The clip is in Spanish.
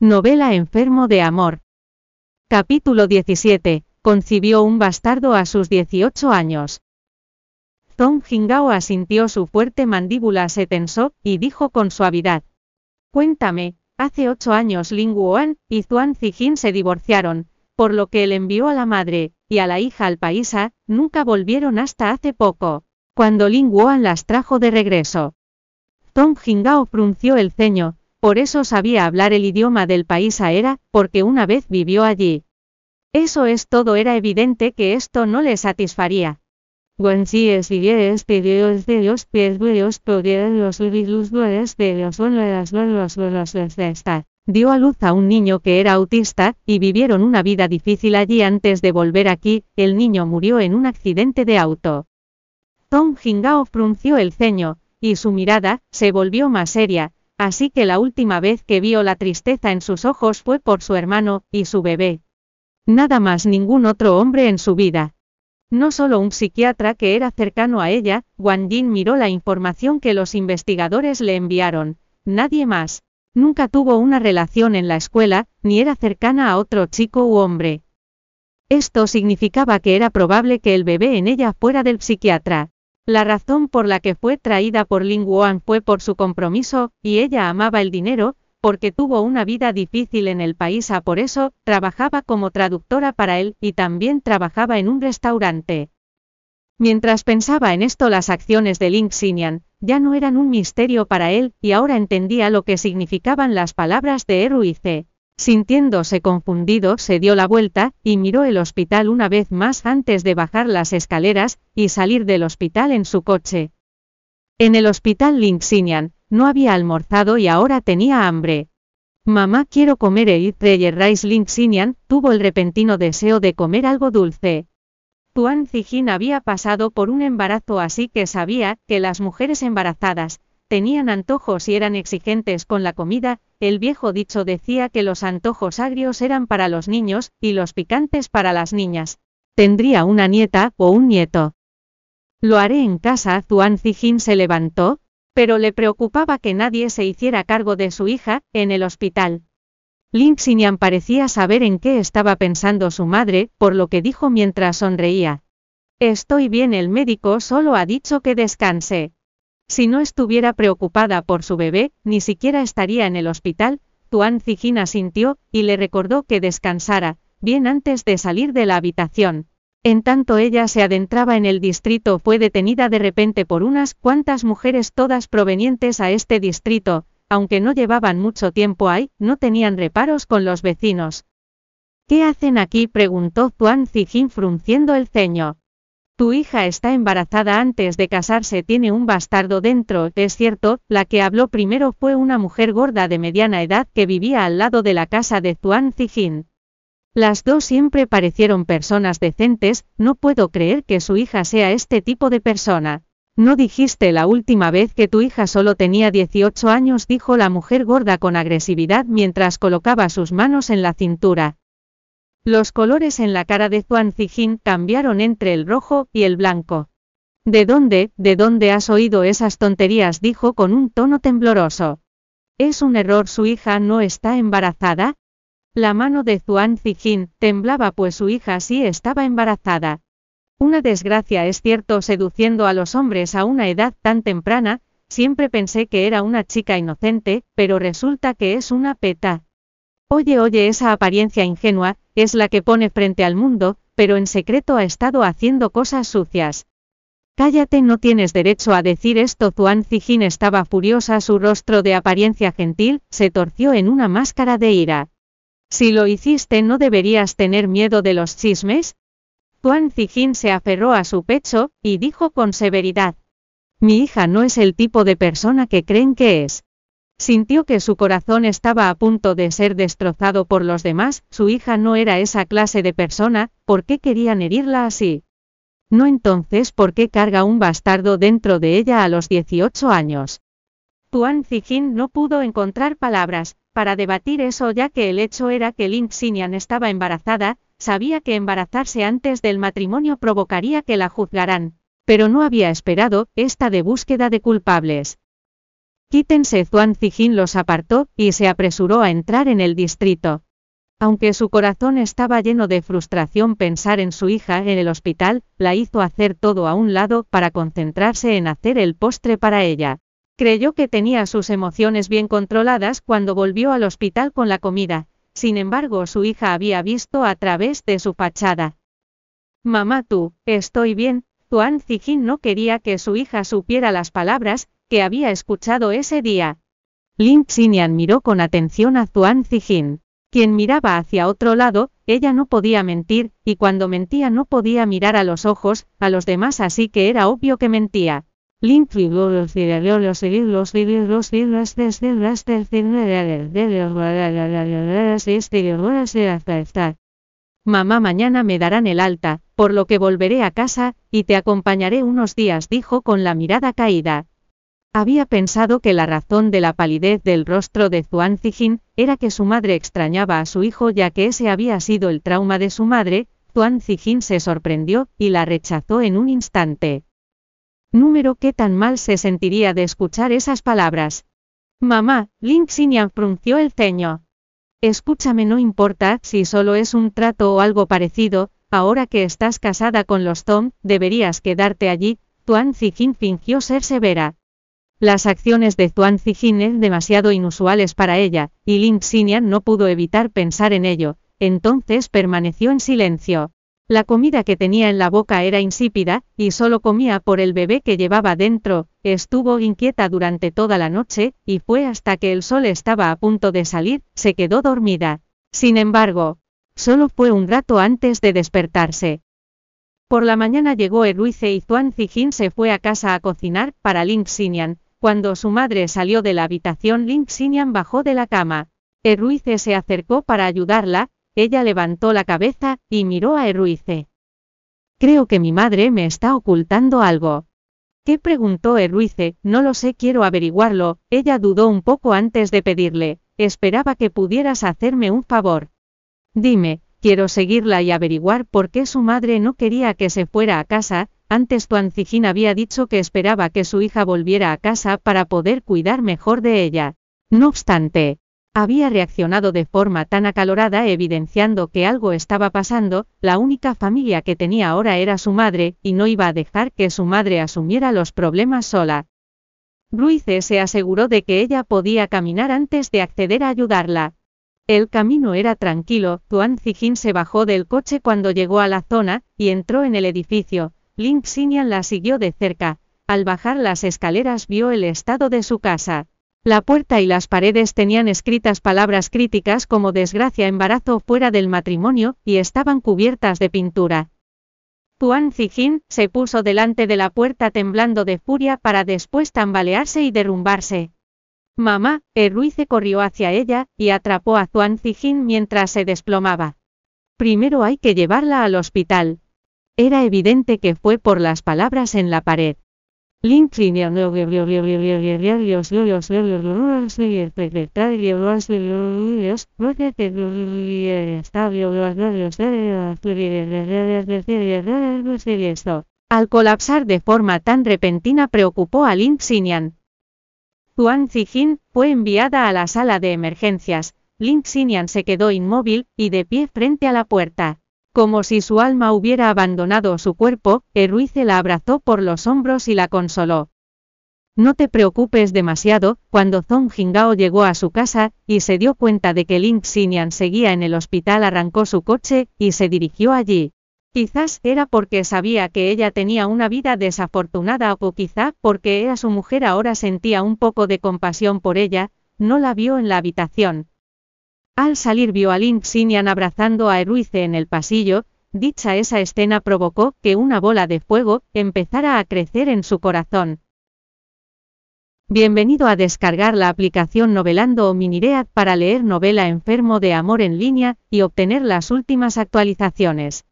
Novela Enfermo de Amor. Capítulo 17. Concibió un bastardo a sus 18 años. Zhong Jingao asintió su fuerte mandíbula se tensó, y dijo con suavidad. Cuéntame, hace ocho años Ling Wuan y Zuan Zijin se divorciaron, por lo que él envió a la madre, y a la hija al paisa, nunca volvieron hasta hace poco, cuando Ling Wuan las trajo de regreso. Zhong Jingao frunció el ceño, por eso sabía hablar el idioma del país era, porque una vez vivió allí. Eso es todo, era evidente que esto no le satisfaría. Dio a luz a un niño que era autista, y vivieron una vida difícil allí antes de volver aquí, el niño murió en un accidente de auto. Tom Jingao frunció el ceño, y su mirada, se volvió más seria, Así que la última vez que vio la tristeza en sus ojos fue por su hermano, y su bebé. Nada más ningún otro hombre en su vida. No solo un psiquiatra que era cercano a ella, Wang Jin miró la información que los investigadores le enviaron. Nadie más. Nunca tuvo una relación en la escuela, ni era cercana a otro chico u hombre. Esto significaba que era probable que el bebé en ella fuera del psiquiatra. La razón por la que fue traída por Ling Wuan fue por su compromiso, y ella amaba el dinero, porque tuvo una vida difícil en el país a por eso, trabajaba como traductora para él, y también trabajaba en un restaurante. Mientras pensaba en esto las acciones de Ling Xinyan, ya no eran un misterio para él, y ahora entendía lo que significaban las palabras de Eru y C. Sintiéndose confundido, se dio la vuelta, y miró el hospital una vez más antes de bajar las escaleras, y salir del hospital en su coche. En el hospital Linxinian, no había almorzado y ahora tenía hambre. Mamá quiero comer el Prayer Rice Linxinian, tuvo el repentino deseo de comer algo dulce. Tuan Zijin había pasado por un embarazo así que sabía que las mujeres embarazadas, tenían antojos y eran exigentes con la comida, el viejo dicho decía que los antojos agrios eran para los niños, y los picantes para las niñas. Tendría una nieta, o un nieto. Lo haré en casa, Zuan Zijin se levantó, pero le preocupaba que nadie se hiciera cargo de su hija, en el hospital. Lin Xinyan parecía saber en qué estaba pensando su madre, por lo que dijo mientras sonreía. Estoy bien, el médico solo ha dicho que descanse. Si no estuviera preocupada por su bebé, ni siquiera estaría en el hospital, Tuan Zijin asintió, y le recordó que descansara, bien antes de salir de la habitación. En tanto ella se adentraba en el distrito fue detenida de repente por unas cuantas mujeres todas provenientes a este distrito, aunque no llevaban mucho tiempo ahí, no tenían reparos con los vecinos. ¿Qué hacen aquí? preguntó Tuan Zijin frunciendo el ceño. Tu hija está embarazada antes de casarse, tiene un bastardo dentro, es cierto, la que habló primero fue una mujer gorda de mediana edad que vivía al lado de la casa de Zuan Zijin. Las dos siempre parecieron personas decentes, no puedo creer que su hija sea este tipo de persona. No dijiste la última vez que tu hija solo tenía 18 años, dijo la mujer gorda con agresividad mientras colocaba sus manos en la cintura. Los colores en la cara de Zuan Zijin cambiaron entre el rojo y el blanco. ¿De dónde, de dónde has oído esas tonterías? dijo con un tono tembloroso. ¿Es un error su hija no está embarazada? La mano de Zuan Zijin temblaba pues su hija sí estaba embarazada. Una desgracia es cierto seduciendo a los hombres a una edad tan temprana, siempre pensé que era una chica inocente, pero resulta que es una peta. Oye, oye, esa apariencia ingenua, es la que pone frente al mundo, pero en secreto ha estado haciendo cosas sucias. Cállate, no tienes derecho a decir esto. Zuan Zijin estaba furiosa, su rostro de apariencia gentil se torció en una máscara de ira. Si lo hiciste, ¿no deberías tener miedo de los chismes? Zuan Zijin se aferró a su pecho, y dijo con severidad. Mi hija no es el tipo de persona que creen que es. Sintió que su corazón estaba a punto de ser destrozado por los demás, su hija no era esa clase de persona, ¿por qué querían herirla así? No entonces, ¿por qué carga un bastardo dentro de ella a los 18 años? Tuan Zijin no pudo encontrar palabras, para debatir eso ya que el hecho era que Ling Xinyan estaba embarazada, sabía que embarazarse antes del matrimonio provocaría que la juzgaran, pero no había esperado esta de búsqueda de culpables. Quítense Zuan Zijin los apartó, y se apresuró a entrar en el distrito. Aunque su corazón estaba lleno de frustración pensar en su hija en el hospital, la hizo hacer todo a un lado para concentrarse en hacer el postre para ella. Creyó que tenía sus emociones bien controladas cuando volvió al hospital con la comida, sin embargo su hija había visto a través de su fachada. Mamá tú, estoy bien, Tuan Zijin no quería que su hija supiera las palabras que había escuchado ese día. Lin Xinian miró con atención a Zuan Zijin. Quien miraba hacia otro lado, ella no podía mentir, y cuando mentía no podía mirar a los ojos, a los demás así que era obvio que mentía. Mamá mañana me darán el alta, por lo que volveré a casa, y te acompañaré unos días, dijo con la mirada caída. Había pensado que la razón de la palidez del rostro de Zuan Zijin era que su madre extrañaba a su hijo ya que ese había sido el trauma de su madre, Zuan Zijin se sorprendió y la rechazó en un instante. Número qué tan mal se sentiría de escuchar esas palabras. Mamá, Lin Xinyan frunció el ceño. Escúchame no importa si solo es un trato o algo parecido, ahora que estás casada con los Tom, deberías quedarte allí, Tuan Zijin fingió ser severa. Las acciones de Zuan Zijin eran demasiado inusuales para ella, y Lin Xinian no pudo evitar pensar en ello, entonces permaneció en silencio. La comida que tenía en la boca era insípida, y solo comía por el bebé que llevaba dentro, estuvo inquieta durante toda la noche, y fue hasta que el sol estaba a punto de salir, se quedó dormida. Sin embargo, solo fue un rato antes de despertarse. Por la mañana llegó Eruice y Zuan Zijin se fue a casa a cocinar para Lin Xinian, cuando su madre salió de la habitación, Lin Xinian bajó de la cama. Eruice se acercó para ayudarla, ella levantó la cabeza y miró a Eruice. Creo que mi madre me está ocultando algo. ¿Qué preguntó Eruice? No lo sé, quiero averiguarlo. Ella dudó un poco antes de pedirle. Esperaba que pudieras hacerme un favor. Dime, quiero seguirla y averiguar por qué su madre no quería que se fuera a casa, antes Tuan Zijin había dicho que esperaba que su hija volviera a casa para poder cuidar mejor de ella. No obstante, había reaccionado de forma tan acalorada evidenciando que algo estaba pasando, la única familia que tenía ahora era su madre, y no iba a dejar que su madre asumiera los problemas sola. Ruice se aseguró de que ella podía caminar antes de acceder a ayudarla. El camino era tranquilo, Tuan Zijin se bajó del coche cuando llegó a la zona, y entró en el edificio, Lin Xinian la siguió de cerca. Al bajar las escaleras vio el estado de su casa. La puerta y las paredes tenían escritas palabras críticas como desgracia, embarazo fuera del matrimonio, y estaban cubiertas de pintura. Tuan Zijin se puso delante de la puerta temblando de furia para después tambalearse y derrumbarse. Mamá, Erruice corrió hacia ella, y atrapó a Tuan Zijin mientras se desplomaba. Primero hay que llevarla al hospital, era evidente que fue por las palabras en la pared. Al colapsar de forma tan repentina preocupó a Lin Xinian. Tuan Zijin fue enviada a la sala de emergencias. Lin Xinian se quedó inmóvil y de pie frente a la puerta. Como si su alma hubiera abandonado su cuerpo, Eruice la abrazó por los hombros y la consoló. No te preocupes demasiado, cuando Zong Jingao llegó a su casa, y se dio cuenta de que Lin Xinian seguía en el hospital arrancó su coche, y se dirigió allí. Quizás era porque sabía que ella tenía una vida desafortunada o quizá porque era su mujer ahora sentía un poco de compasión por ella, no la vio en la habitación, al salir vio a Lin Xinian abrazando a Eruice en el pasillo, dicha esa escena provocó que una bola de fuego empezara a crecer en su corazón. Bienvenido a descargar la aplicación Novelando o Miniread para leer novela Enfermo de Amor en línea y obtener las últimas actualizaciones.